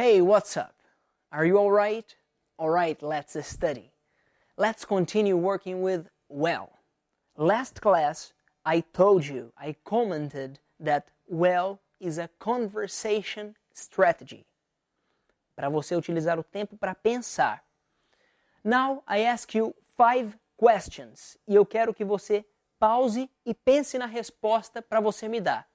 what's up? Are you alright? Alright, let's study. Let's continue working with well. Last class, I told you, I commented that well is a conversation strategy. Para você utilizar o tempo para pensar. Now I ask you five questions e eu quero que você pause e pense na resposta para você me dar.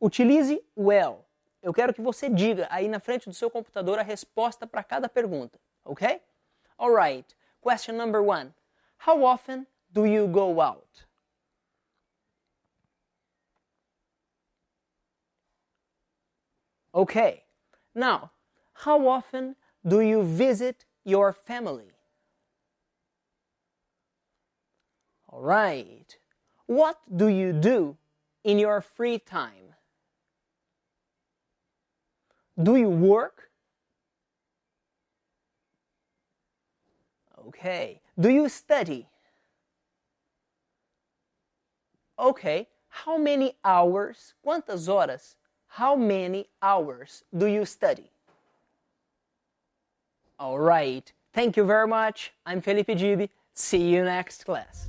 Utilize well. Eu quero que você diga aí na frente do seu computador a resposta para cada pergunta, ok? Alright. Question number one. How often do you go out? Okay. Now, how often do you visit your family? All right. What do you do in your free time? Do you work? Okay. Do you study? Okay. How many hours? Quantas horas? How many hours do you study? All right. Thank you very much. I'm Felipe Dib. See you next class.